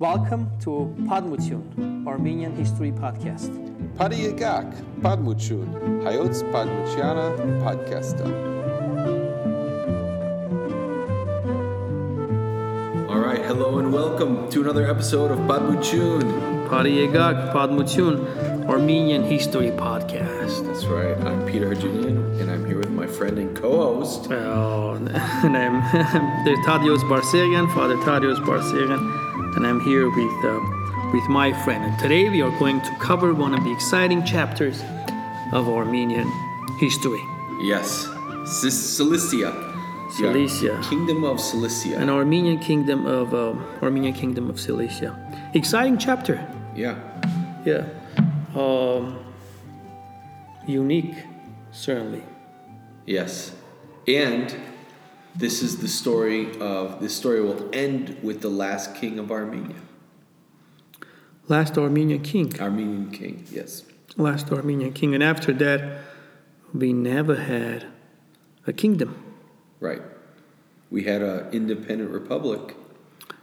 Welcome to Padmutun, Armenian History Podcast. Padiyagak, Padmuchun, Hayots Padmuchiana, Podcasta. All right, hello and welcome to another episode of Padmuchun. Padiyagak, Padmutun, Armenian History Podcast. That's right, I'm Peter Harjunian, and I'm here with my friend and co-host. Uh, and I'm the Tadios Barserian, Father Tadios Barserian, and I'm here with uh, with my friend. And today we are going to cover one of the exciting chapters of Armenian history. Yes, Cis- Cilicia. Yeah, Cilicia. Kingdom of Cilicia. An Armenian kingdom of uh, Armenian kingdom of Cilicia. Exciting chapter. Yeah, Yeah. Um, unique, certainly. yes. And this is the story of, this story will end with the last king of Armenia. Last Armenian king. Armenian king, yes. Last Armenian king. And after that, we never had a kingdom. Right. We had an independent republic,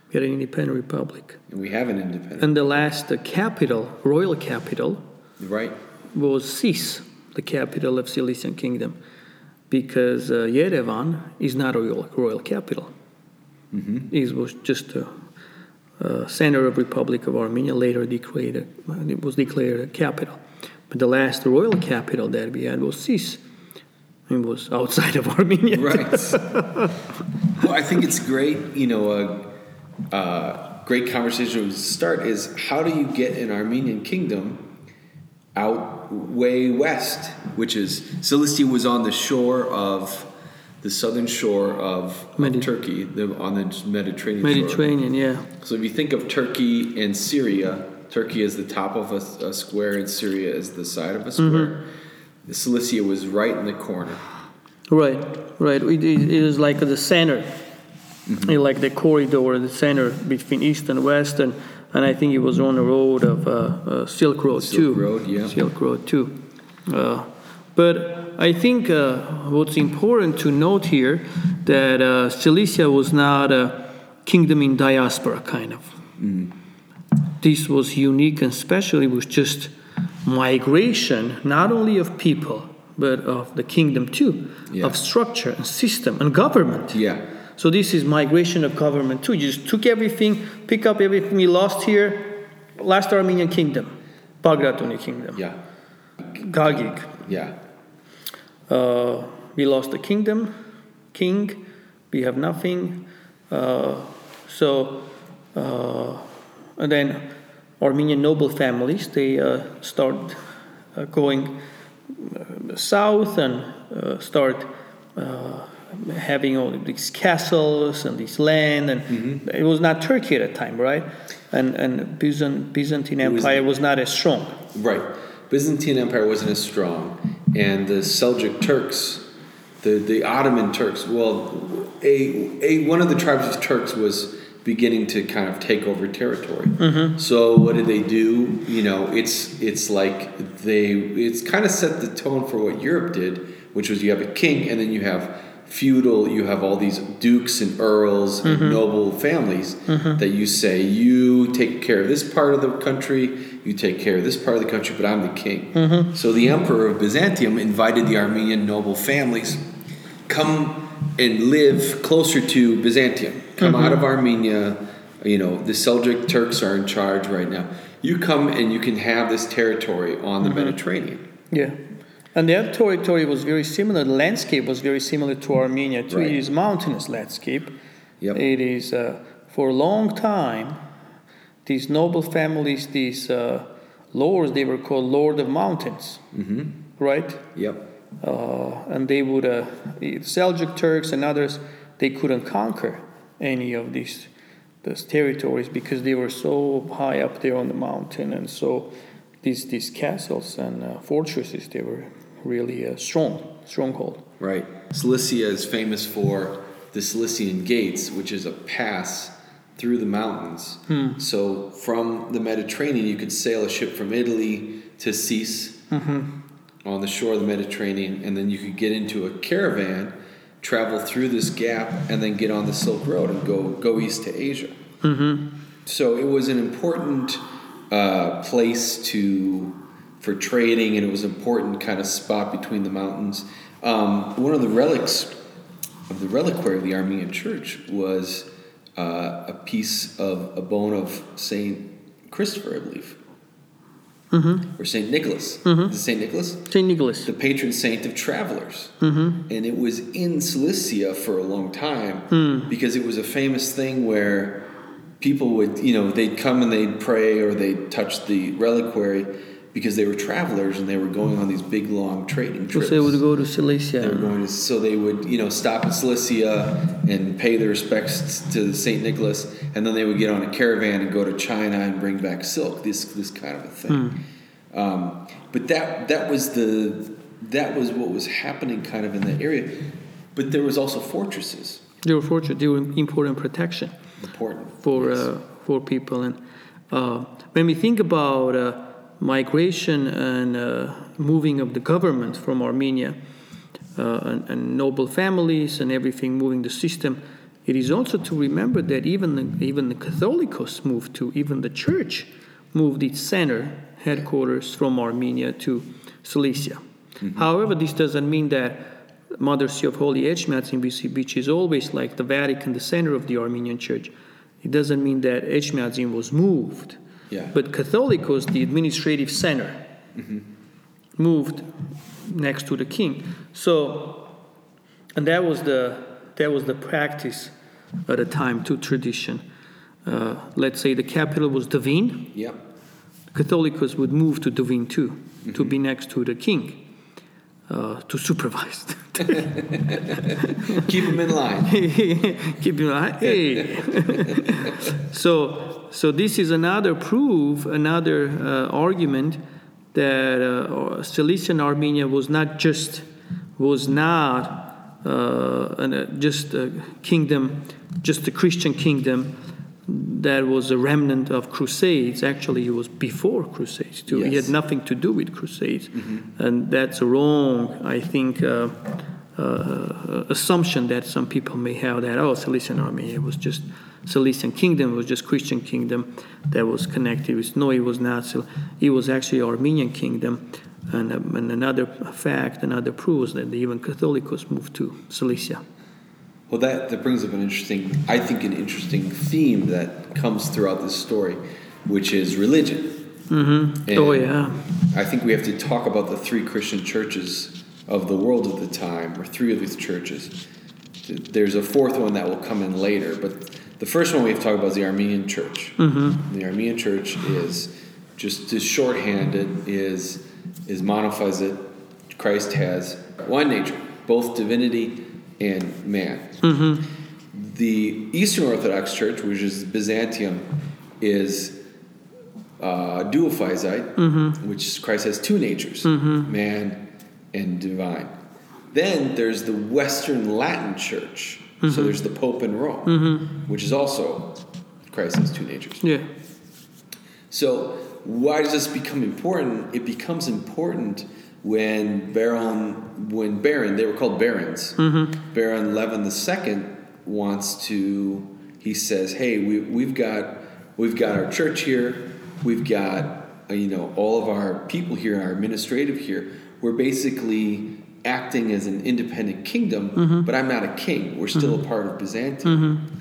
We had an independent republic. and we have an independent. And the last uh, capital, royal capital, right. was Sis, the capital of Cilician kingdom, because uh, Yerevan is not a royal, royal capital. Mm-hmm. It was just a, a center of Republic of Armenia. Later declared uh, it was declared a capital, but the last royal capital that we had was Sis. It was outside of Armenia. Right. well, I think it's great. You know, a, a great conversation to start is how do you get an Armenian kingdom out way west, which is Cilicia was on the shore of the southern shore of, of Turkey, the, on the Mediterranean. shore. Mediterranean, yeah. So if you think of Turkey and Syria, Turkey is the top of a, a square and Syria is the side of a square. The Cilicia was right in the corner. Right, right. It, it is like the center, It like the corridor, the center between east and west, and, and I think it was on the road of uh, uh, Silk Road Silk too. Road, yeah. Silk Road too. Uh, but I think uh, what's important to note here that uh, Cilicia was not a kingdom in diaspora kind of. This was unique and special. It was just migration, not only of people, but of the kingdom too, Yeah. of structure and system and government. Yeah. So this is migration of government too. You just took everything, pick up everything we lost here, last Armenian kingdom, Bagratuni kingdom, Yeah. Gagik. Yeah. Uh, we lost the kingdom, king, we have nothing. Uh, so, uh, and then Armenian noble families, they uh, start uh, going uh, south and uh, start uh, having all these castles and this land. And mm-hmm. it was not Turkey at the time, right? And, and Byzant, Byzantine Empire was not as strong. Right. Byzantine Empire wasn't as strong, and the Seljuk Turks, the, the Ottoman Turks, well, a, a one of the tribes of Turks was beginning to kind of take over territory. Mm-hmm. So what did they do? You know, it's it's like they it's kind of set the tone for what Europe did, which was you have a king and then you have feudal you have all these dukes and earls and mm-hmm. noble families mm-hmm. that you say you take care of this part of the country you take care of this part of the country but i'm the king. Mm-hmm. So the emperor of byzantium invited the armenian noble families come and live closer to byzantium. Come out of armenia. You know the seljuk turks are in charge right now. You come and you can have this territory on the mediterranean. Yeah. And that territory was very similar, the landscape was very similar to Armenia too. Right. It is mountainous landscape. Yep. It is, uh, for a long time, these noble families, these uh, lords, they were called Lord of Mountains, mm-hmm. right? yep Uh, and they would, uh, Seljuk Turks and others, they couldn't conquer any of these, these territories because they were so high up there on the mountain, and so these these castles and uh, fortresses they were really a strong stronghold. Right. Cilicia is famous for the Cilician Gates, which is a pass through the mountains. Hmm. So from the Mediterranean, you could sail a ship from Italy to Sis mm-hmm. on the shore of the Mediterranean, and then you could get into a caravan, travel through this gap, and then get on the Silk Road and go go east to Asia. Mm-hmm. so it was an important uh, place to for trading, and it was an important kind of spot between the mountains. Um, one of the relics of the reliquary of the Armenian Church was uh, a piece of a bone of Saint Christopher, I believe, or Saint Nicholas. Is it Saint Nicholas? Saint Nicholas. the patron saint of travelers. And it was in Cilicia for a long time because it was a famous thing where people would, you know, they'd come and they'd pray or they'd touch the reliquary because they were travelers and they were going on these big long trading So trips. they would go to They were going to, so they would, you know, stop in Cilicia and pay their respects to Saint Nicholas, and then they would get on a caravan and go to China and bring back silk. This this kind of a thing. Um, but that that was the that was what was happening kind of in that area. But there was also fortresses They were fortunate. They were important protection important for Yes. uh, for people. And uh, when we think about uh, migration and uh, moving of the government from Armenia uh, and, and noble families and everything moving the system, it is also to remember that even the, even the Catholicos moved to, even the church moved its center headquarters from Armenia to Cilicia. However, this doesn't mean that Mother See of Holy Echmiadzin, which is always like the Vatican, the center of the Armenian Church, it doesn't mean that Echmiadzin was moved. Yeah. But Catholicos, the administrative center, moved next to the king. So, and that was the that was the practice at the time to tradition. Uh, let's say the capital was Dvin, Yep. Catholicos would move to Dvin too, to be next to the king, uh, to supervise. Keep them in line. Keep them in line. hey. so, so this is another proof, another uh, argument that uh, Cilician Armenia was not just was not uh, an, uh, just a kingdom, just a Christian kingdom that was a remnant of Crusades. Actually, it was before Crusades too. Yes. had nothing to do with Crusades, and that's a wrong, I think. Uh, uh, assumption that some people may have that oh Cilician army it was just Cilician kingdom It was just Christian kingdom that was connected with no it was not it was actually Armenian kingdom and, um, and another fact another proof is that even Catholicos moved to Cilicia Well, that, that brings up an interesting, I think, an interesting theme that comes throughout this story, which is religion. Mm-hmm. oh yeah I think we have to talk about the three Christian churches of the world at the time, or three of these churches. There's a fourth one that will come in later, but the first one we have to talk about is the Armenian Church. Mm-hmm. The Armenian Church is just to shorthand it is is monophysite. Christ has one nature, both divinity and man. Mm-hmm. The Eastern Orthodox Church, which is Byzantium, is uh, duophysite, mm-hmm. which Christ has two natures, mm-hmm. man and divine. Then there's the Western Latin Church. So there's the Pope in Rome, which is also Christ has two natures. yeah So why does this become important? It becomes important when Baron, when Baron, they were called barons. Mm-hmm. Baron Levon II wants to. He says, "Hey, we, we've got we've got our church here. We've got uh, you know all of our people here, our administrative here. We're basically." acting as an independent kingdom mm-hmm. but i'm not a king we're still mm-hmm. a part of byzantium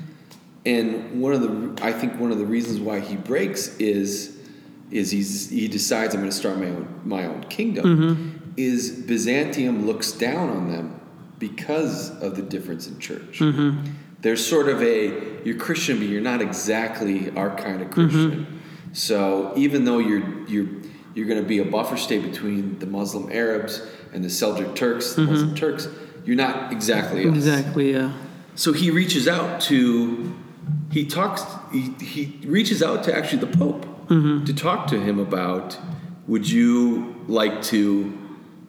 and one of the I think one of the reasons why he breaks is is he's he decides I'm going to start my own my own kingdom. Is Byzantium looks down on them because of the difference in church. Mm-hmm. There's sort of a you're Christian, but you're not exactly our kind of Christian. Mm-hmm. So even though you're you're you're going to be a buffer state between the Muslim Arabs and the Seljuk Turks, the Muslim mm-hmm. Turks, you're not exactly us. exactly yeah So he reaches out to, he talks, he, he reaches out to actually the Pope to talk to him about, would you like to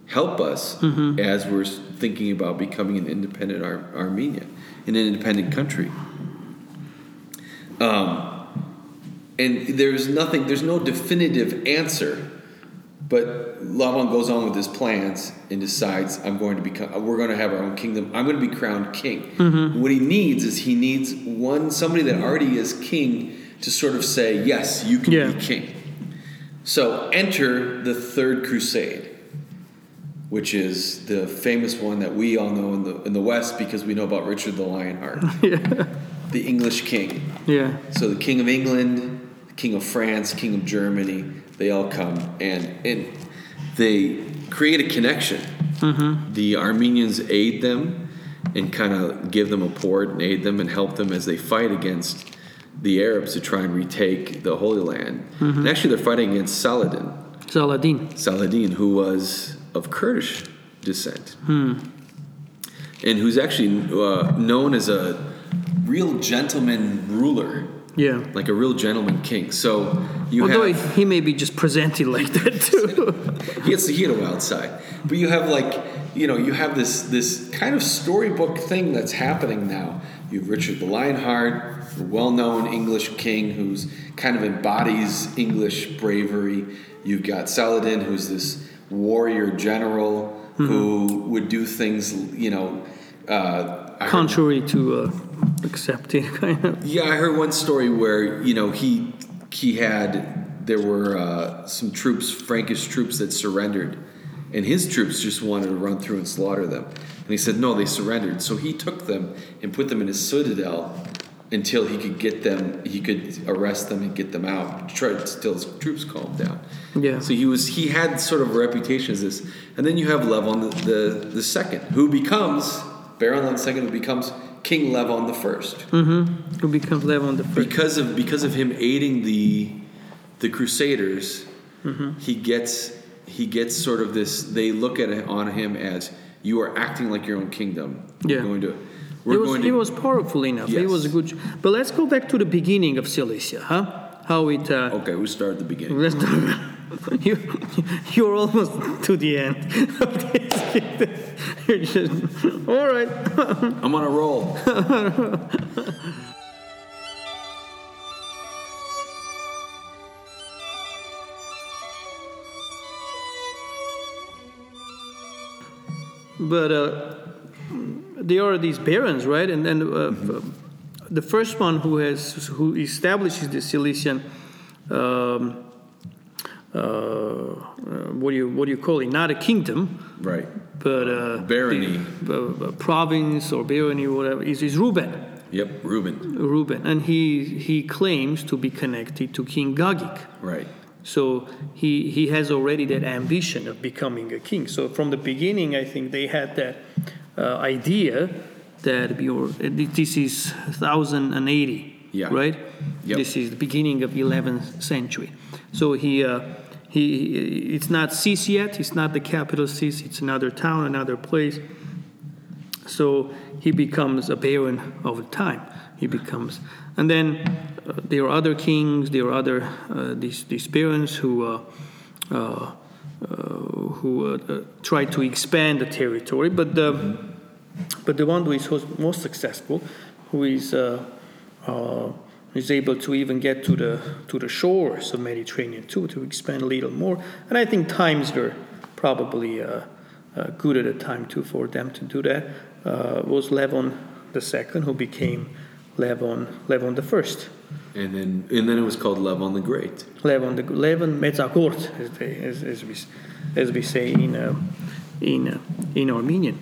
help us as we're thinking about becoming an independent Ar- Armenia, an independent country? Um, and there's nothing, there's no definitive answer. But Levon goes on with his plans and decides, I'm going to become, we're going to have our own kingdom. I'm going to be crowned king. What he needs is he needs one, somebody that already is king to sort of say, yes, you can Yeah. be king. So enter the Third Crusade, which is the famous one that we all know in the in the West because we know about Richard the Lionheart, the English king. Yeah. So the King of England, the King of France, King of Germany, they all come and and they create a connection. Mm-hmm. The Armenians aid them and kind of give them a port and aid them and help them as they fight against the Arabs to try and retake the Holy Land. Mm-hmm. And actually, they're fighting against Saladin, Saladin. Saladin, who was of Kurdish descent, and who's actually uh, known as a real gentleman ruler Yeah. like a real gentleman king. So you Although have he may be just presented like that too. he gets the a wild side, but you have like you know you have this this kind of storybook thing that's happening now. You have Richard the Lionheart, a well-known English king who's kind of embodies English bravery. You've got Saladin, who's this warrior general who would do things you know. Uh, I heard- Contrary to uh, accepting, kind of. Yeah, I heard one story where you know he he had there were uh, some troops, Frankish troops, that surrendered, and his troops just wanted to run through and slaughter them. And he said no, they surrendered. So he took them and put them in his citadel until he could get them. He could arrest them and get them out. Try to still his troops calmed down. Yeah. So he was he had sort of a reputation as this, and then you have Levon the the, the second, who becomes Baron Levon second, who becomes King Levon the first mm-hmm. Who becomes Levon the first? because of because of him aiding the the Crusaders, mm-hmm. he gets he gets sort of this. They look at it on him as you are acting like your own kingdom. Yeah. Going to. He was, he was powerful enough. He was a good. But let's go back to the beginning of Cilicia, huh? How it. Uh, okay, we start at the beginning. let's you, you're almost to the end of this. You're just, all right. I'm on a roll. But uh, there are these barons, right? And then uh, the first one who has who establishes the Cilician, um, uh, uh, what do you what do you call it? Not a kingdom, right. but uh, Barony. the, uh, province or barony, whatever. Is is Reuben? Yep. Reuben. Reuben, and he he claims to be connected to King Gagik. Right. So he, he has already that ambition of becoming a king. So from the beginning, I think they had that uh, idea that you're, this is 1080, Yeah. right? Yep. This is the beginning of 11th century. So he, uh, he, it's not Sis yet. It's not the capital Sis. It's another town, another place. So he becomes a baron over time. He becomes, and then uh, there are other kings, there are other uh, these these barons who uh, uh, who uh, uh, try to expand the territory, but the but the one who is most- successful, who is uh, uh, is able to even get to the to the shores of Mediterranean too, to expand a little more. And I think times were probably uh, uh, good at the time too for them to do that. Uh, was Levon the second, who became Levon Levon the first. And then and then it was called Levon the Great. Levon the Levon Metzakort, as, they, as, as we as we say in uh, in uh, in Armenian.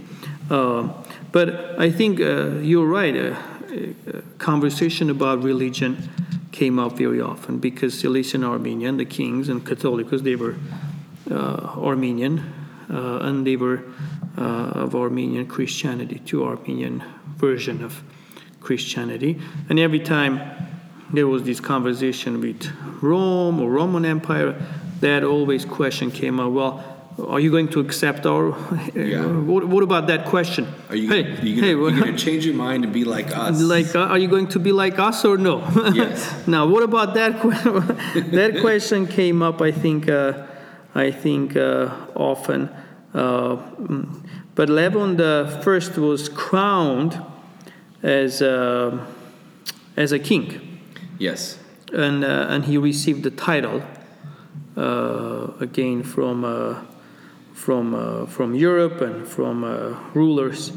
Uh, but I think uh, you're right. Uh, uh, conversation about religion came up very often because Cilician Armenian, the kings and Catholicos, they were Armenian and they were of Armenian Christianity, to Armenian version of Christianity. And every time there was this conversation with Rome or Roman Empire, that always question came up. Well, are you going to accept our? Yeah. What, what about that question? Are you, hey, are you, gonna, hey, you gonna change your mind and be like us? like, uh, are you going to be like us or no? Yes. now, what about that? that question came up. I think. Uh, I think uh, often. Uh, mm, but Levon the first was crowned as a, as a king, yes. and uh, and he received the title uh, again from uh, from uh, from Europe and from uh, rulers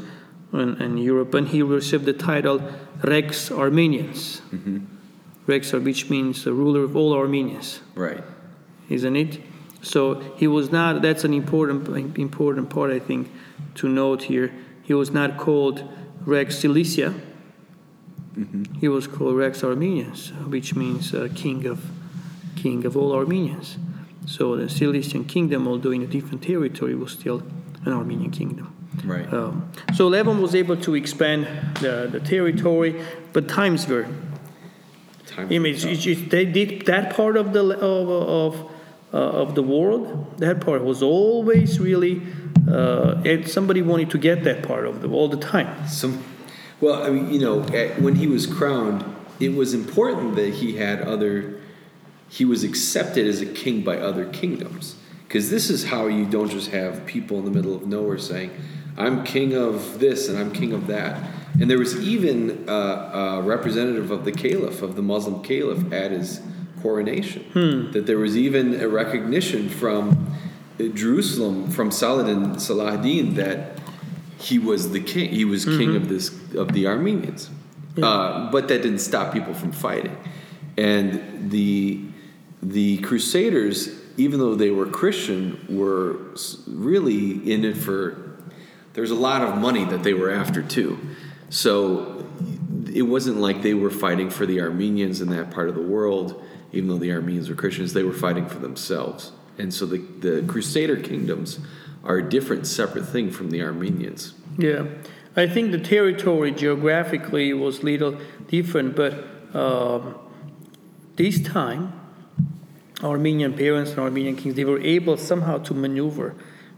in, in Europe, and he received the title Rex Armenians, Rex, which means the ruler of all Armenians, Right. isn't it? So he was not. That's an important important part, I think, to note here. He was not called Rex Cilicia. He was called Rex Armenians, which means uh, king of king of all Armenians. So the Cilician kingdom, although in a different territory, was still an Armenian kingdom. Right. Um, so Levon was able to expand the, the territory, but times were. Time I mean, it's, it's just- they did that part of the of of, uh, of the world. That part was always really. Uh, and somebody wanted to get that part of the all the time. Some, well, I mean, you know, at, when he was crowned, it was important that he had other. He was accepted as a king by other kingdoms, because this is how you don't just have people in the middle of nowhere saying, "I'm king of this and I'm king of that." And there was even uh, a representative of the caliph, of the Muslim caliph, at his coronation. That there was even a recognition from Jerusalem, from Saladin Salahuddin, that he was the king. He was king of this of the Armenians, uh, but that didn't stop people from fighting. And the the Crusaders, even though they were Christian, were really in it for. There's a lot of money that they were after too, so it wasn't like they were fighting for the Armenians in that part of the world. Even though the Armenians were Christians, they were fighting for themselves. And so the, the Crusader kingdoms are a different, separate thing from the Armenians. Yeah, I think the territory geographically was little different, but um, this time, Armenian parents and Armenian kings they were able somehow to maneuver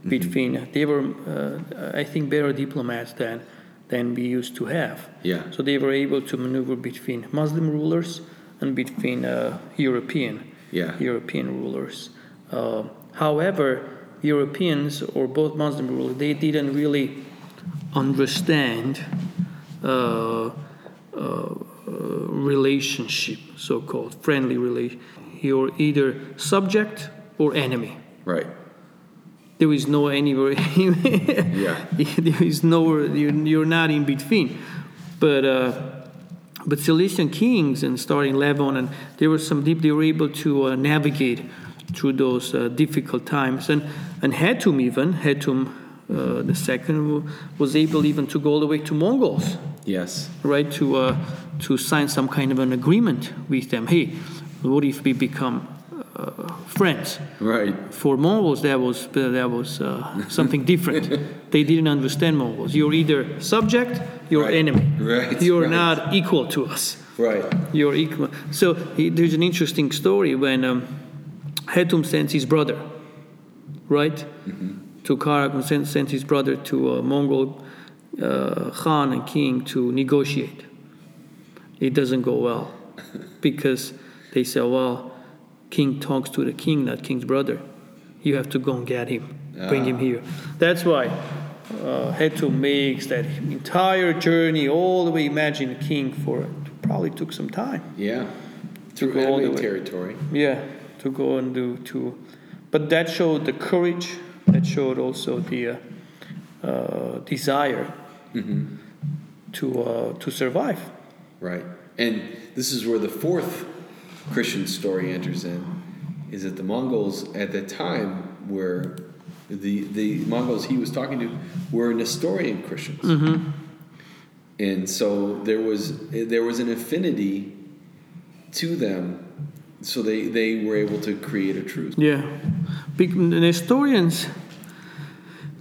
between. They were, uh, I think, better diplomats than than we used to have. Yeah. So they were able to maneuver between Muslim rulers and between uh, European Yeah. European rulers. Uh, however, Europeans or both Muslim rulers they didn't really understand uh, uh, relationship, so-called friendly relation. You're either subject or enemy. Right. There is no anywhere. Yeah. there is nowhere. You're, you're not in between. But uh, but Cilician kings and starting Levon, and there were some deep. They were able to uh, navigate through those uh, difficult times, and and Hetum even Hetum uh, the second was able even to go all the way to Mongols Yes. right to uh, to sign some kind of an agreement with them hey what if we become uh, friends Right. for Mongols that was that was uh, something different they didn't understand Mongols you're either subject you're Right. enemy Right, you're right. not equal to us Right. you're equal so he, there's an interesting story when um, Hetum sends his brother right to Karak and sent, sent his brother to a Mongol uh, Khan and king to negotiate. It doesn't go well because they say, well, king talks to the king, not king's brother. You have to go and get him, bring him here. That's why uh, Hetu makes that entire journey all the way. Imagine king for it probably took some time. Yeah. To Through all the enemy territory. Yeah, to go and do to, but that showed the courage. That showed also the uh, uh, desire to uh, to survive. Right. And this is where the fourth Christian story enters in, is that the Mongols at that time were the the Mongols he was talking to were Nestorian Christians. And so there was there was an affinity to them, so they, they were able to create a truth. Yeah, Bec- Nestorians.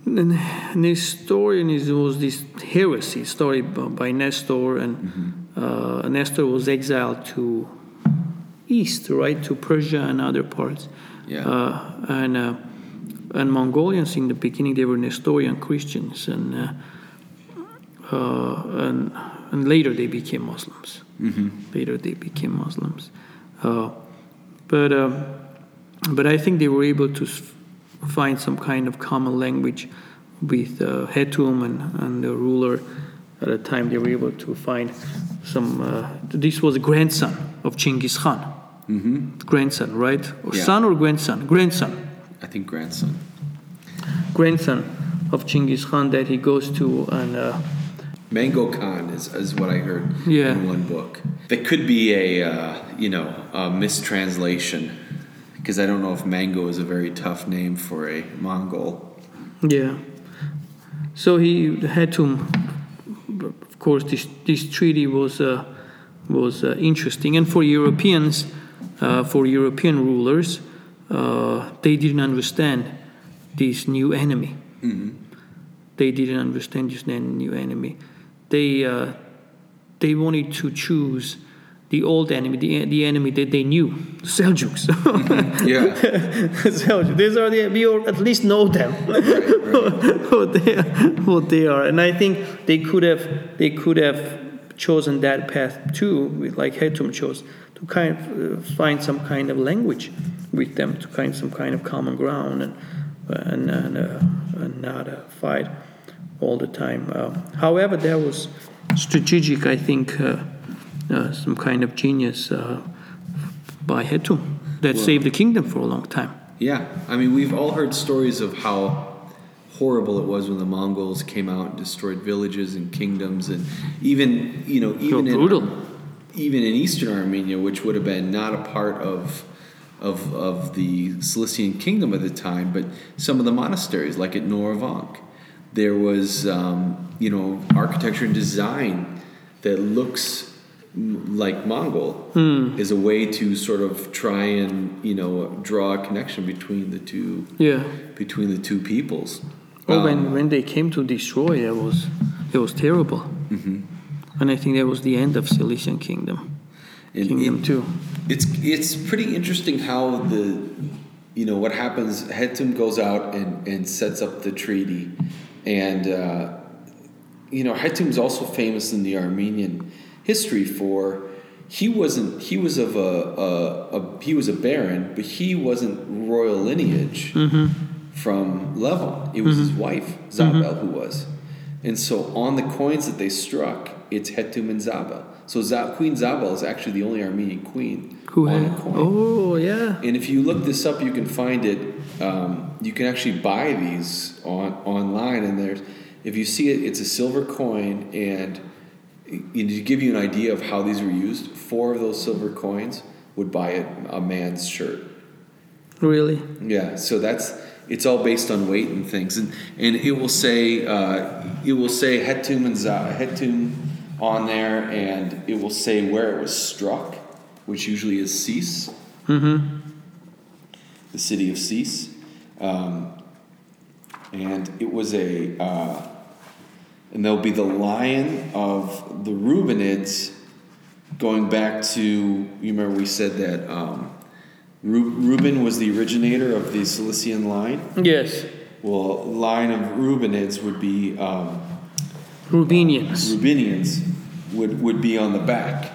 Nestorianism was this heresy story by, Nestor, and uh, Nestor was exiled to east, right, to Persia and other parts. Yeah. Uh, and uh, and Mongolians in the beginning they were Nestorian Christians, and uh, uh, and and later they became Muslims. Later they became Muslims, uh, but um, but I think they were able to find some kind of common language with uh, Hetum and, and the ruler. At the time, they were able to find some. Uh, this was a grandson of Chinggis Khan. Mm-hmm. Grandson, right? Or Yeah. Son or grandson? Grandson I think grandson. grandson of Chinggis Khan that he goes to and uh, Mango Khan is, is what I heard Yeah. in one book. That could be a uh, you know a mistranslation because I don't know if Mango is a very tough name for a Mongol. Yeah. So he had to. Of course, this this treaty was uh, was uh, interesting, and for Europeans, uh, for European rulers, uh, they didn't understand this new enemy. They didn't understand this new enemy. They uh, they wanted to choose the old enemy, the, the enemy that they knew, Seljuks. Yeah, Seljuk. These are the we all at least know them. what they are, what they are, and I think they could have they could have chosen that path too, like Hetum chose, to kind of uh, find some kind of language with them, to find some kind of common ground, and and and, uh, and not uh, fight all the time. Uh, however, there was strategic, I think, uh, uh, some kind of genius uh, by Hetum that saved the kingdom for a long time. yeah. I mean, we've all heard stories of how horrible it was when the Mongols came out and destroyed villages and kingdoms, and even you know even in brutal. even in Eastern Armenia, which would have been not a part of of of the Cilician kingdom at the time, but some of the monasteries, like at Noravank, there was um, you know architecture and design that looks m- like Mongol is a way to sort of try and you know draw a connection between the two Yeah. between the two peoples. Oh, Um, when, when they came to destroy, it was it was terrible, mm-hmm. and I think that was the end of Cilician kingdom. and Kingdom it- too. It's it's pretty interesting how the you know what happens. Hetum goes out and, and sets up the treaty, and uh, you know Hetum's also famous in the Armenian history for he wasn't he was of a, a, a he was a baron, but he wasn't royal lineage mm-hmm. from Levon. It was his mm-hmm. wife Zabel mm-hmm. who was, and so on the coins that they struck, it's Hetum and Zabel. So Queen Zabel is actually the only Armenian queen Who on had? a coin. Oh, yeah. And if you look this up, you can find it. Um, you can actually buy these on online, and there's if you see it, it's a silver coin, and to give you an idea of how these were used, four of those silver coins would buy a, a man's shirt. Really? Yeah, so that's it's all based on weight and things, and and it will say uh, it will say Hetum and Za, Hetum on there, and it will say where it was struck, which usually is Sis, Mm-hmm. The city of Sis, um, and it was a uh, and there'll be the lion of the Reubenids, going back to you remember we said that. Um, Reuben was the originator of the Cilician line. Yes. Well, line of Reubenids would be um, Rubenians. Rubenians would, would be on the back.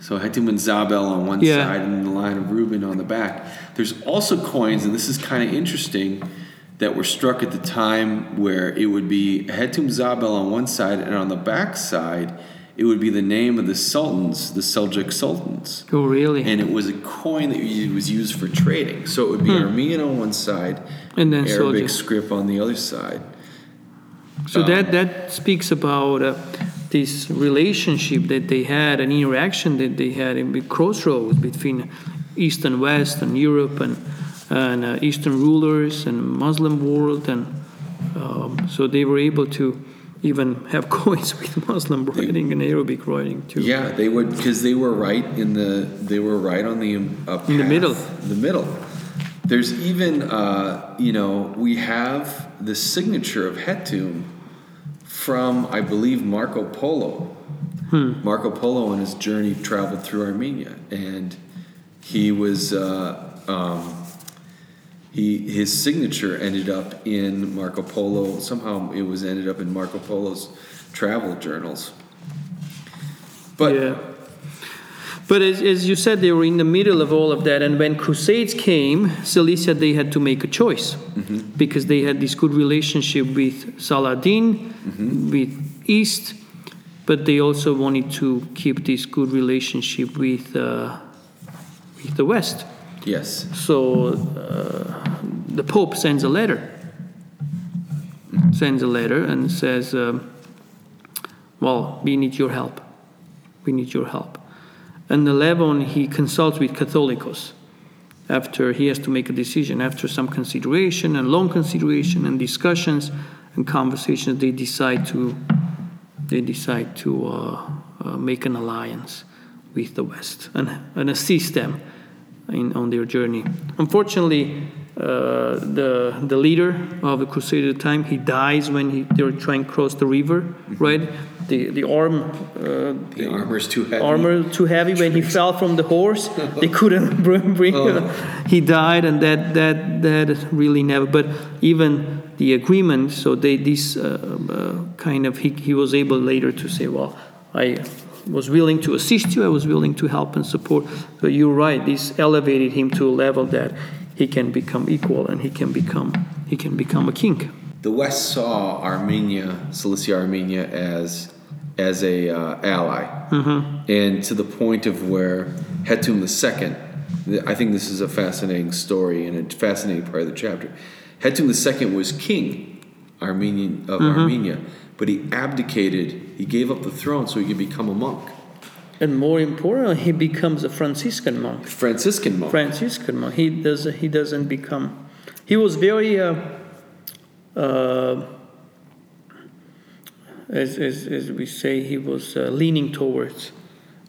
So Hetum and Zabel on one Yeah. side and the line of Reuben on the back. There's also coins, and this is kind of interesting, that were struck at the time where it would be Hetum Zabel on one side, and on the back side, it would be the name of the sultans, the Seljuk sultans. Oh, really? And it was a coin that was used for trading. So it would be Armenian on one side, Hmm. And then Arabic Seljuk. script on the other side. So Um, that that speaks about uh, this relationship that they had, an interaction that they had in the crossroads between East and West, and Europe, and and uh, Eastern rulers and Muslim world, and um, so they were able to even have coins with Muslim writing and Arabic writing too. Yeah, they would because they were right in the they were right on the um, uh, In the middle. The middle. There's even uh, you know we have the signature of Hetum from I believe Marco Polo. Hmm. Marco Polo on his journey traveled through Armenia, and he was uh, um, he his signature ended up in Marco Polo. Somehow it was ended up in Marco Polo's travel journals. But yeah. But as, as you said, they were in the middle of all of that, and when Crusades came, Cilicia they had to make a choice because they had this good relationship with Saladin, with East, but they also wanted to keep this good relationship with uh, with the West. yes, So uh, the Pope sends a letter, sends a letter and says, um, "Well, we need your help." we need your help. And the Levon, he consults with Catholicos after he has to make a decision. After some consideration and long consideration and discussions and conversations, they decide to they decide to uh, uh, make an alliance with the West and, and assist them in, on their journey. Unfortunately, uh, the the leader of the crusade at the time he dies when he, they're trying to cross the river, right? The the arm uh, The armor's too heavy. armor too heavy when he fell from the horse they couldn't bring, Oh. he died and that that that really never but even the agreement so they this uh, uh, kind of he, he was able later to say well i was willing to assist you i was willing to help and support but you're right this elevated him to a level that he can become equal and he can become he can become a king The West saw Armenia, Cilicia Armenia, as as a uh, ally, and to the point of where Hetum II. I think this is a fascinating story and a fascinating part of the chapter. Hetum II was king Armenian of Armenia, but he abdicated. He gave up the throne so he could become a monk, and more importantly he becomes a franciscan monk Franciscan monk. Franciscan monk. He does. He doesn't become. He was very. Uh, uh, as, as, as we say, he was uh, leaning towards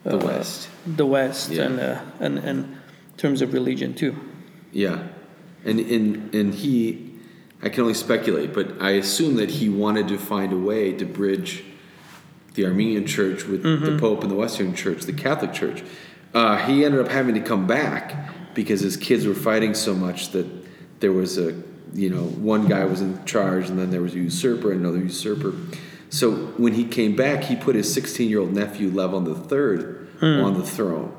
the uh, West. the West, Yeah. and, uh, and and in terms of religion too. Yeah, and and and he, I can only speculate, but I assume that he wanted to find a way to bridge the Armenian Church with the Pope and the Western Church, the Catholic Church. Uh, he ended up having to come back because his kids were fighting so much that there was a, you know, one guy was in charge, and then there was a usurper, and another usurper. So when he came back, he put his 16-year-old nephew Levon III hmm. on the throne,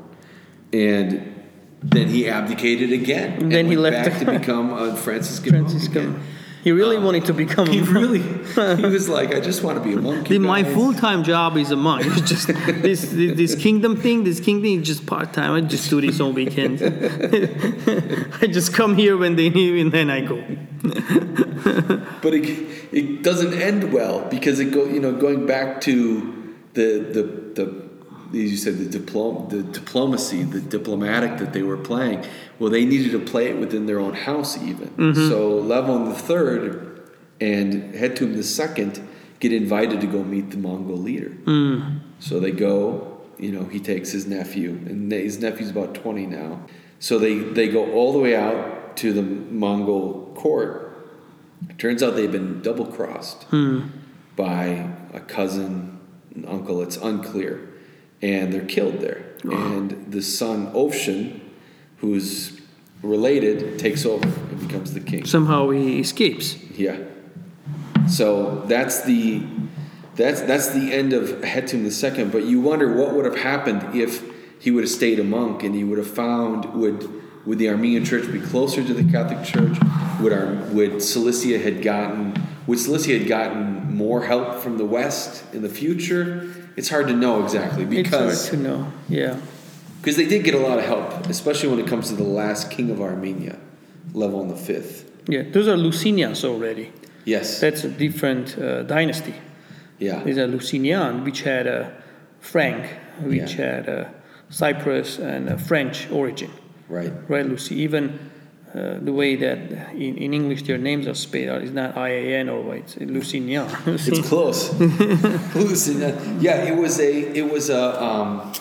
and then he abdicated again. And then he went left- back to become a Franciscan, monk again. He really um, wanted to become. He a monk. really, he was like, I just want to be a monk. The- my full time job is a monk. It's just this, this this kingdom thing. This kingdom is just part time. I just do this on weekends. I just come here when they need, me and then I go. but it, it doesn't end well because it go you know going back to the the the as you said the diplom the diplomacy the diplomatic that they were playing well they needed to play it within their own house even. Mm-hmm. So Levon the third and Hetum the second get invited to go meet the Mongol leader. Mm. So they go you know he takes his nephew and his nephew's about 20 now. So they they go all the way out to the Mongol court. It Turns out they've been double crossed mm. by a cousin, an uncle. It's unclear, and they're killed there. And the son Ovshin, who's related, takes over and becomes the king. Somehow he escapes. Yeah. So that's the that's that's the end of Hetum II. But you wonder what would have happened if he would have stayed a monk and he would have found would would the Armenian Church be closer to the Catholic Church? Would our would Cilicia had gotten would Cilicia had gotten more help from the West in the future? It's hard to know exactly because It's hard to know. Yeah. because they did get a lot of help, especially when it comes to the last king of Armenia, Levon the Fifth. Yeah. Those are Lusinians already. Yes. That's a different uh, dynasty. yeah. These are Lusignan, which had a Frank, which Yeah. had a Cyprus and a French origin. Right. Right, Lucy? Even uh, the way that in, in English their names are spelled out is not I A N or what, it's Lusignan. It's close. Hallucin- yeah, it was a it was a um,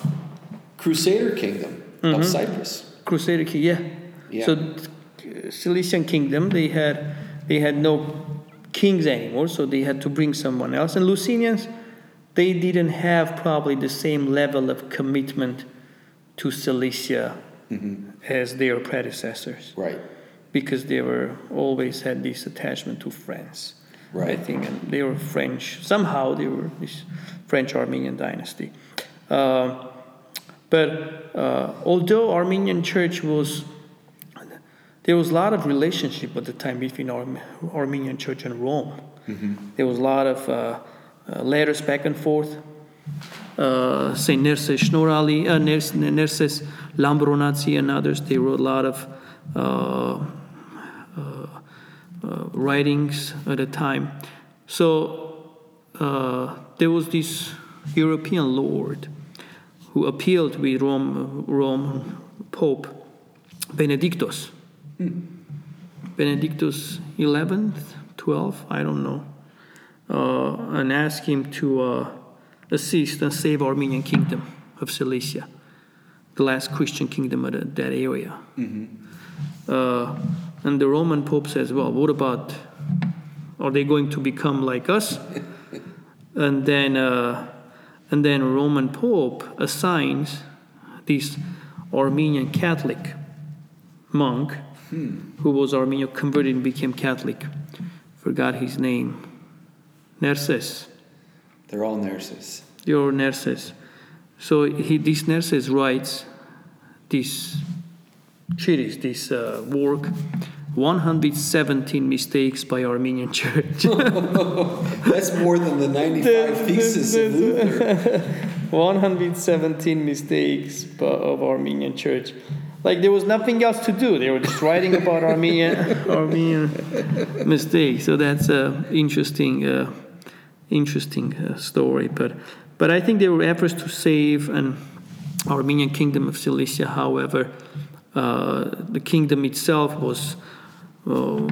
Crusader kingdom of Cyprus. Crusader king, yeah. Yeah. So uh, Cilician kingdom, they had they had no kings anymore, so they had to bring someone else. And Lucinians, they didn't have probably the same level of commitment to Cilicia as their predecessors, Right. because they were always had this attachment to France. I think, and they were French. Somehow they were this French Armenian dynasty. Uh, but uh, although Armenian Church was, there was a lot of relationship at the time between Arm- Armenian Church and Rome. There was a lot of uh, uh, letters back and forth. Uh, Saint Nerses Shnorhali, uh, Ners- Nerses Lambronatsi, and others. They wrote a lot of uh, uh, writings at the time. So uh, there was this European lord who appealed with Rome, Rome Pope Benedictus. Benedictus 11th, 12th, I don't know, uh, and asked him to uh, assist and save Armenian kingdom of Cilicia, the last Christian kingdom of the, that area. Uh, and the Roman Pope says, well, what about, are they going to become like us? and then, uh, and then Roman Pope assigns this Armenian Catholic monk who was Armenian converted and became Catholic. Forgot his name. Nerses. They're all nurses. Your Nerses. So he, this Nerses writes this treatise, this uh, work, 117 mistakes by Armenian Church. That's more than the 95 thesis of Luther. 117 mistakes of Armenian Church. Like there was nothing else to do. They were just writing about Armenian Armenian mistakes. So that's a interesting, uh, interesting uh, story. But but I think there were efforts to save an Armenian kingdom of Cilicia. However, uh, the kingdom itself was. Uh,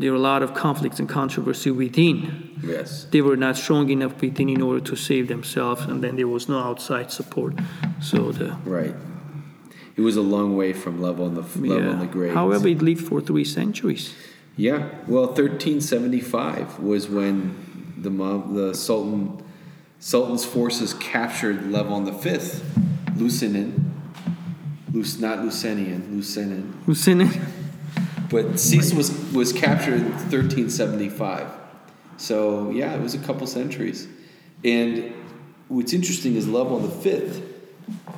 there were a lot of conflicts and controversy within Yes. they were not strong enough within in order to save themselves, and then there was no outside support. So the Right. It was a long way from level on the level on the grades. However, it lived for three centuries. Yeah, well, 1375 was when the mob, the Sultan, Sultan's forces captured Levon the Fifth, Lucinin, Luc, not Lucenian, Lucinin. Who's in it? But Cecil was was captured in 1375. So yeah, it was a couple centuries. And what's interesting is Levon the Fifth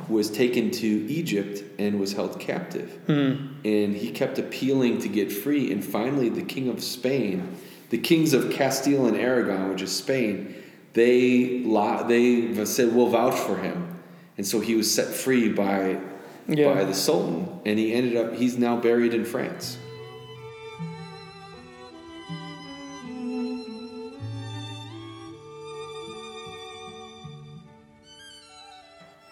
was taken to Egypt and was held captive. Hmm. And he kept appealing to get free. And finally, the king of Spain, the kings of Castile and Aragon, which is Spain, they they said we'll vouch for him. And so he was set free by Yeah. by the Sultan, and he ended up he's now buried in France.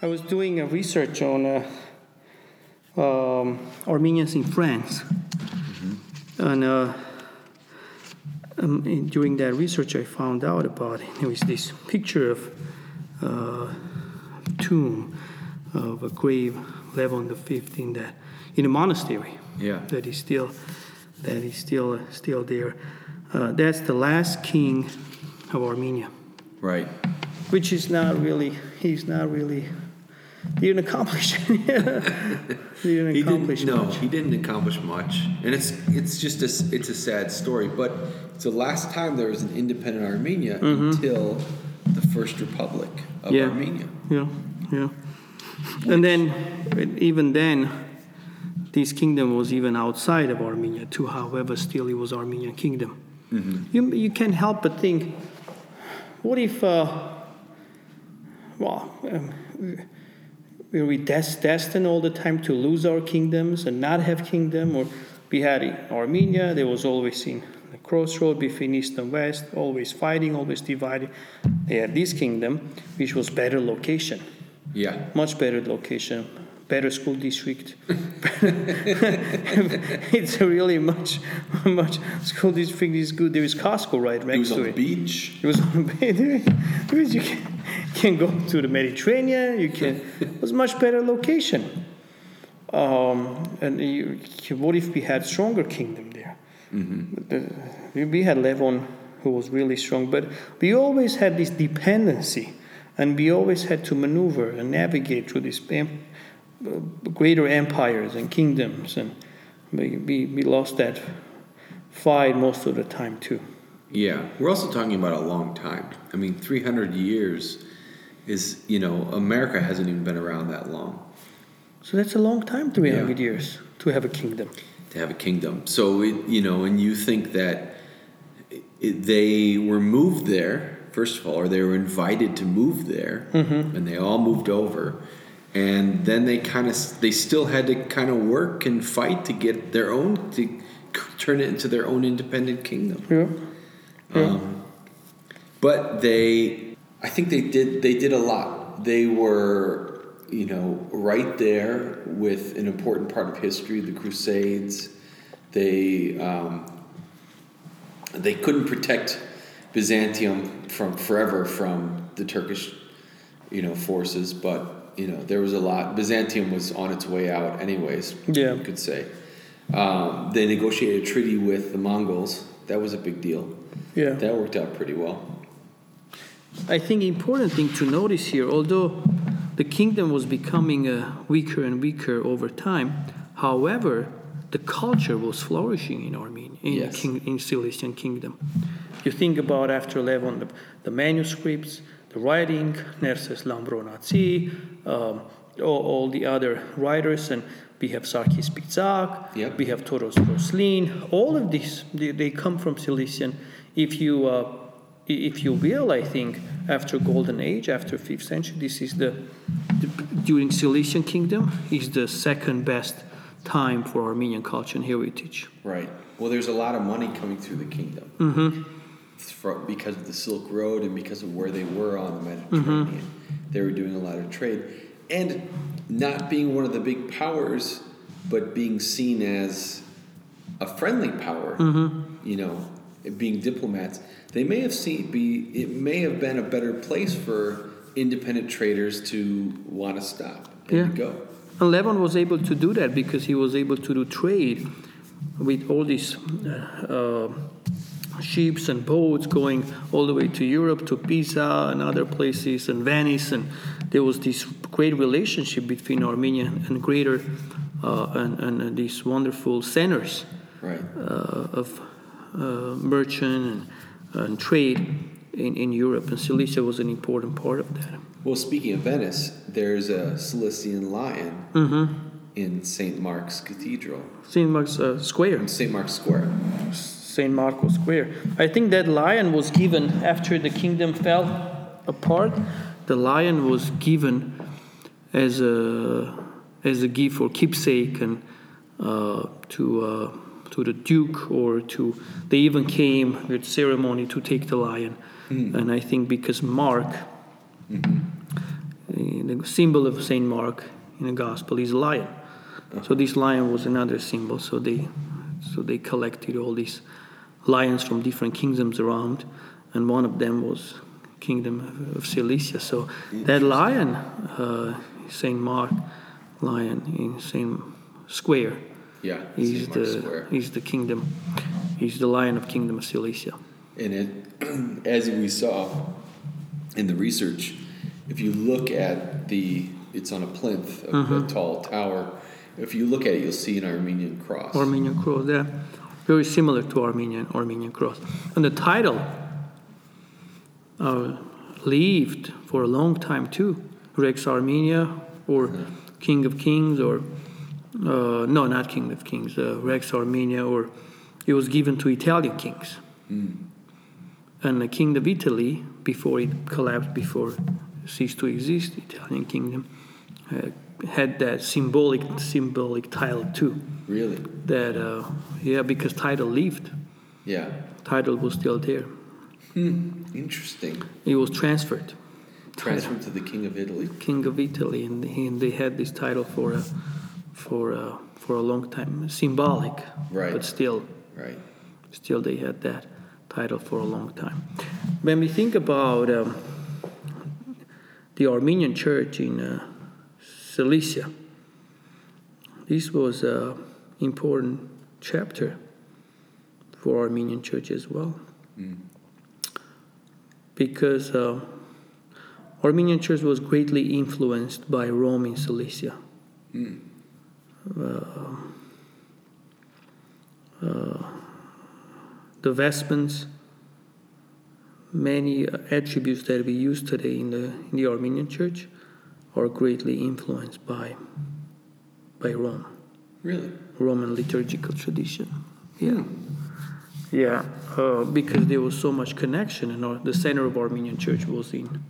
I was doing a research on uh, um, Armenians in France, and uh, um, in- during that research, I found out about it. There was this picture of uh, tomb of a grave Levon the Fifth in that in a monastery. Yeah. that is still that is still still there. Uh, that's the last king of Armenia, Right. which is not really he's not really didn't accomplish didn't He accomplish didn't. No, much. he didn't accomplish much, and it's it's just a it's a sad story. But it's the last time there was an independent Armenia until the first republic of Mm-hmm. Yeah. Armenia. Yeah, yeah. And then even then, this kingdom was even outside of Armenia too. However, still it was Armenian kingdom. You you can't help but think, what if? Uh, well, um, were we des- destined all the time to lose our kingdoms and not have kingdom? Or we had Armenia, there was always in the crossroad between east and west, always fighting, always divided. They had this kingdom, which was better location, Yeah. much better location, better school district. it's really much, much school district is good. There is Costco right next was to on the it. beach. It was on because you can, can go to the Mediterranean. You can. It was much better location. Um, and you, what if we had stronger kingdom there? We- we had Levon, who was really strong, but we always had this dependency, and we always had to maneuver and navigate through these em- uh, greater empires and kingdoms, and we, we, we lost that fight most of the time too. Yeah. We're also talking about a long time. I mean, 300 years is you know America hasn't even been around that long. So that's a long time, 300 Yeah. years, to have a kingdom. to have a kingdom. So it, you know, and you think that it, they were moved there first of all, or they were invited to move there, and they all moved over, and then they kind of they still had to kind of work and fight to get their own to turn it into their own independent kingdom. Yeah. Yeah. Um, but they, I think they did. They did a lot. They were you know, right there with an important part of history, the Crusades. They um, they couldn't protect Byzantium from forever from the Turkish, you know, forces, but you know there was a lot. Byzantium was on its way out, anyways. Yeah. you could say. Um, they negotiated a treaty with the Mongols. That was a big deal. Yeah. That worked out pretty well. I think important thing to notice here, although the kingdom was becoming uh, weaker and weaker over time, however, the culture was flourishing in Armenia, in, Yes. king, in Cilician kingdom. You think about after Levon, the, the manuscripts, the writing, Nerses Lambronatsi, um, all, all the other writers, and we have Sarkis Pitzak, Yep. we have Toros Roslin. All of these, they, they come from Cilician. If you, uh, if you will, I think after Golden Age, after fifth century, this is the, the during Cilician kingdom is the second best time for Armenian culture and heritage. Right. Well, there's a lot of money coming through the kingdom mm-hmm. because of the Silk Road and because of where they were on the Mediterranean. They were doing a lot of trade, and not being one of the big powers, but being seen as a friendly power. You know, being diplomats. They may have seen be. It may have been a better place for independent traders to want to stop and Yeah. to go. And Levon was able to do that because he was able to do trade with all these uh, uh, ships and boats going all the way to Europe, to Pisa and other places, and Venice. And there was this great relationship between Armenia and greater uh, and, and uh, these wonderful centers Right. uh, of uh, merchant and, and trade in, in Europe. And Cilicia was an important part of that. Well, speaking of Venice, there's a Cilician lion Mm-hmm. in St. Mark's Cathedral, St. Mark's uh, Square. in St. Mark's Square. St. Marco Square. I think that lion was given after the kingdom fell apart. The lion was given as a as a gift or keepsake and uh, to uh, to the duke or to they even came with ceremony to take the lion. Hmm. And I think because Mark, the the symbol of Saint Mark in the gospel is a lion. Uh-huh. So this lion was another symbol. So they so they collected all these lions from different kingdoms around, and one of them was kingdom of, of Cilicia. So that lion, uh, Saint Mark lion in Saint Square, Yeah, St. The is the kingdom, he's the lion of kingdom of Cilicia. And it, as we saw in the research, if you look at the, it's on a plinth of Mm-hmm. a tall tower. If you look at it, you'll see an Armenian cross. Armenian cross, yeah, very similar to Armenian Armenian cross, and the title uh, lived for a long time too. Rex Armenia, or King of Kings, or uh, no, not King of Kings, uh, Rex Armenia, or it was given to Italian kings. And the King of Italy, before it collapsed, before it ceased to exist, Italian kingdom, uh, had that symbolic symbolic title too Really? that uh, yeah because title lived Yeah. title was still there Interesting. it was transferred Transferred to the King of Italy. king of italy and, and they had this title for a for a, for a long time. Symbolic Right. but still Right. still they had that title for a long time. When we think about um, the armenian church in uh, cilicia this was an important chapter for armenian church as well. Because uh, armenian church was greatly influenced by rome in cilicia. The vestments, many attributes that we use today in the in the Armenian Church, are greatly influenced by by Rome, Really? Roman liturgical tradition. Yeah, yeah, uh, because there was so much connection, and the center of Armenian Church was in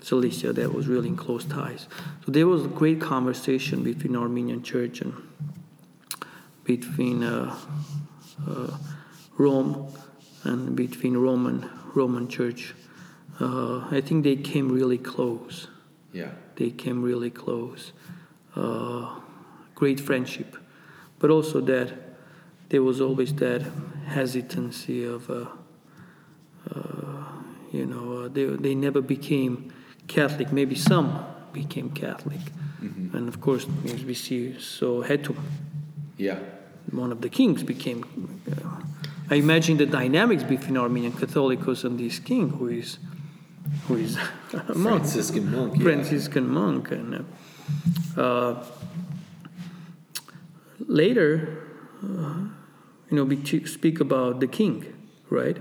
Cilicia. That was really in close ties. So there was a great conversation between Armenian Church and between. Uh, uh, Rome and between Roman Roman Church. Uh, I think they came really close Yeah. They came really close. Uh, great friendship, but also that there was always that hesitancy of, uh, uh, you know, uh, they, they never became Catholic. Maybe some became Catholic. Mm-hmm. And of course, as we see, so Hetum, Yeah. one of the kings, became. Uh, I imagine the dynamics between Armenian Catholicos and this king, who is, who is a monk. Franciscan monk. Yeah. Franciscan monk. And uh, uh, later, uh, you know, we speak about the king, right?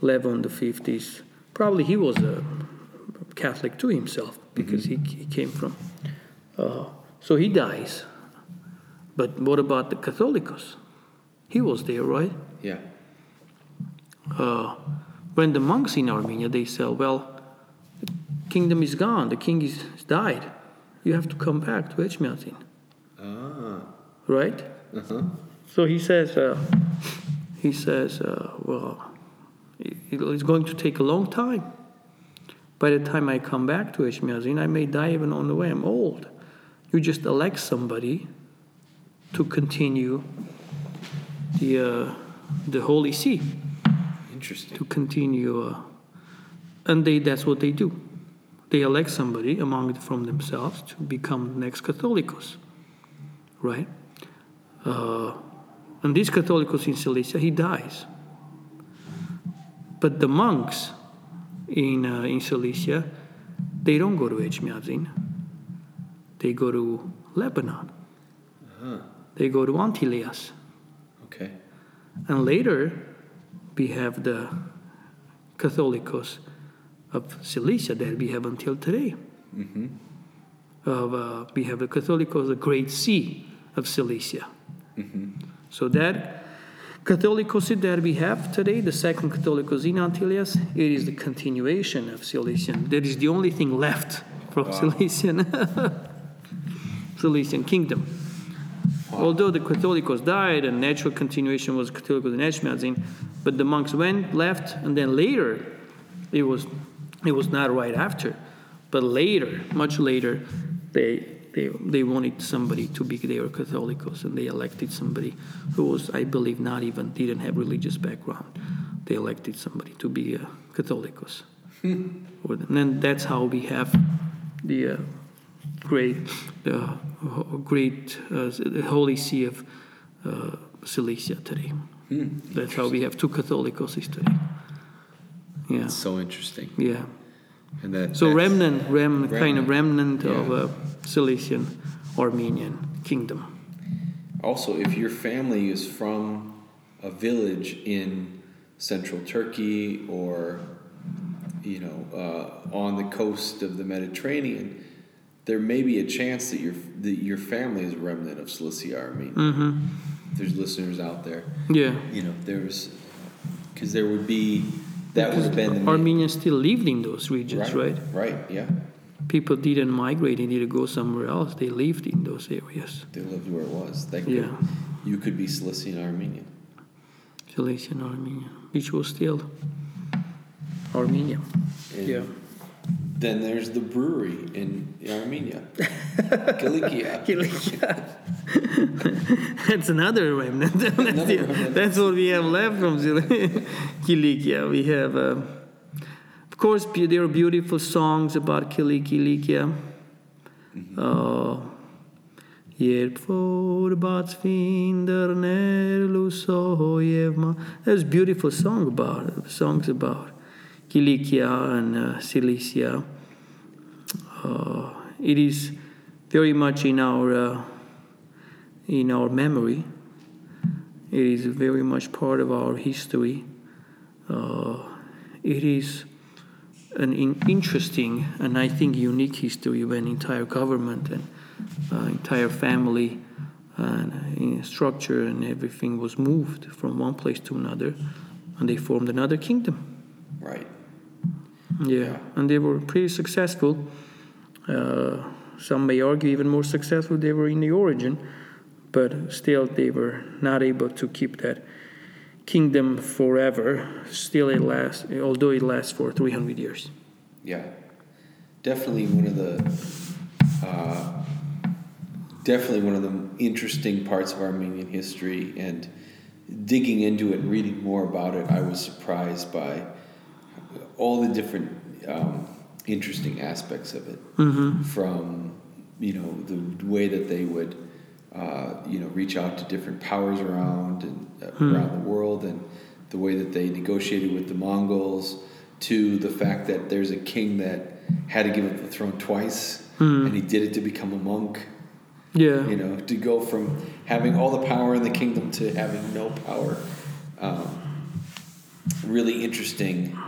Levon the fifties. probably he was a Catholic to himself because he, he came from. Uh, so he dies. But what about the Catholicos? He was there, right? Yeah. uh, when the monks in Armenia they say, well, the kingdom is gone, the king is died, you have to come back to Echmiadzin, Ah. right? Uh huh. So he says, uh, he says, uh, well, it- it's going to take a long time. By the time I come back to Echmiadzin, I may die even on the way. I'm old. You just elect somebody to continue the uh, the Holy See. Interesting. to continue, uh, and they that's what they do. They elect somebody among from themselves to become next Catholicos, right? Uh, and this Catholicos in Cilicia, he dies. But the monks in uh, in Cilicia, they don't go to Echmiadzin. They go to Lebanon. Huh. They go to Antelias. Okay. And later, we have the Catholicos of Cilicia that we have until today. Mm-hmm. Of, uh, we have the Catholicos, the Great See of Cilicia. Mm-hmm. So that Catholicos that we have today, the second Catholicos in Antelias, it is the continuation of Cilician. That is the only thing left from Wow. Cilician, Cilician kingdom. Although the Catholicos died and natural continuation was Catholicos in Echmiadzin, but the monks went, left, and then later, it was, it was not right after, but later, much later, they, they, they wanted somebody to be their Catholicos, and they elected somebody who was, I believe, not even, didn't have religious background. They elected somebody to be a Catholicos. and then that's how we have the uh, great, the great uh, the Holy See of uh, Cilicia today. Hmm. That's how we have two Catholicos today. Yeah, It's so interesting. yeah. And that. So remnant, rem, kind of remnant of a uh, Cilician Armenian kingdom. Also, if your family is from a village in central Turkey or, you know, uh, on the coast of the Mediterranean, there may be a chance that your that your family is a remnant of Cilicia Armenia. Mm-hmm. There's listeners out there, Yeah. you know, there's because there would be that would have been Armenians still lived in those regions, right? Right. Yeah. People didn't migrate; they didn't go somewhere else. They lived in those areas. They lived where it was. Could, Yeah. You could be Cilician Armenian. Cilician Armenia, which was still Armenia. And Yeah. Then there's the brewery in Armenia, Kilikia. Kilikia. that's another remnant. that's, another that's, what we have left from Kilikia. We have, uh, of course, there are beautiful songs about Kilikia. Mm-hmm. Uh, There's beautiful song about it, songs about it. Kilikia and uh, Cilicia. Uh, it is very much in our uh, in our memory. It is very much part of our history. Uh, it is an in- interesting and I think unique history when entire government and uh, entire family and uh, structure and everything was moved from one place to another, and they formed another kingdom. Right. Yeah, and they were pretty successful. Uh, some may argue even more successful they were in the origin, but still they were not able to keep that kingdom forever. Still, it lasts, although it lasts for 300 years. Yeah. definitely one of the uh, definitely one of the interesting parts of Armenian history. And digging into it, and reading more about it, I was surprised by all the different um, interesting aspects of it. From you know the way that they would uh, you know reach out to different powers around and uh, around the world, and the way that they negotiated with the Mongols, to the fact that there's a king that had to give up the throne twice, and he did it to become a monk. Yeah. You know, to go from having all the power in the kingdom to having no power. Um, really interesting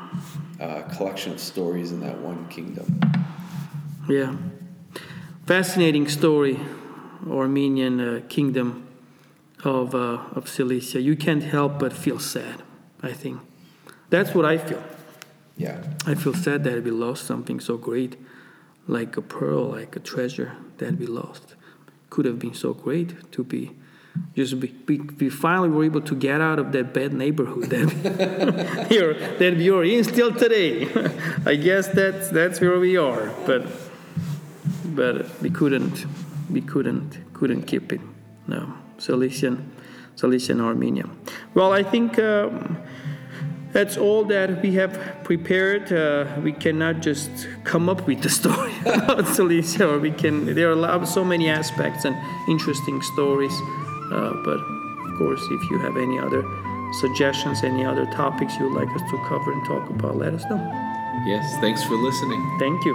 uh, collection of stories in that one kingdom. Yeah. Fascinating story, Armenian uh, kingdom of, uh, of Cilicia. You can't help but feel sad, I think. That's what I feel. Yeah. I feel sad that we lost something so great, like a pearl, like a treasure that we lost. Could have been so great to be, just be, we, we finally were able to get out of that bad neighborhood that you're, that you're in still today. I guess that's that's where we are, but but we couldn't we couldn't couldn't keep it. No, Cilician, Cilician Armenia. Well, I think. Um, that's all that we have prepared. Uh, we cannot just come up with the story about Cilicia, or we can. There are so many aspects and interesting stories. Uh, but of course, if you have any other suggestions, any other topics you would like us to cover and talk about, let us know. Yes. Thanks for listening. Thank you.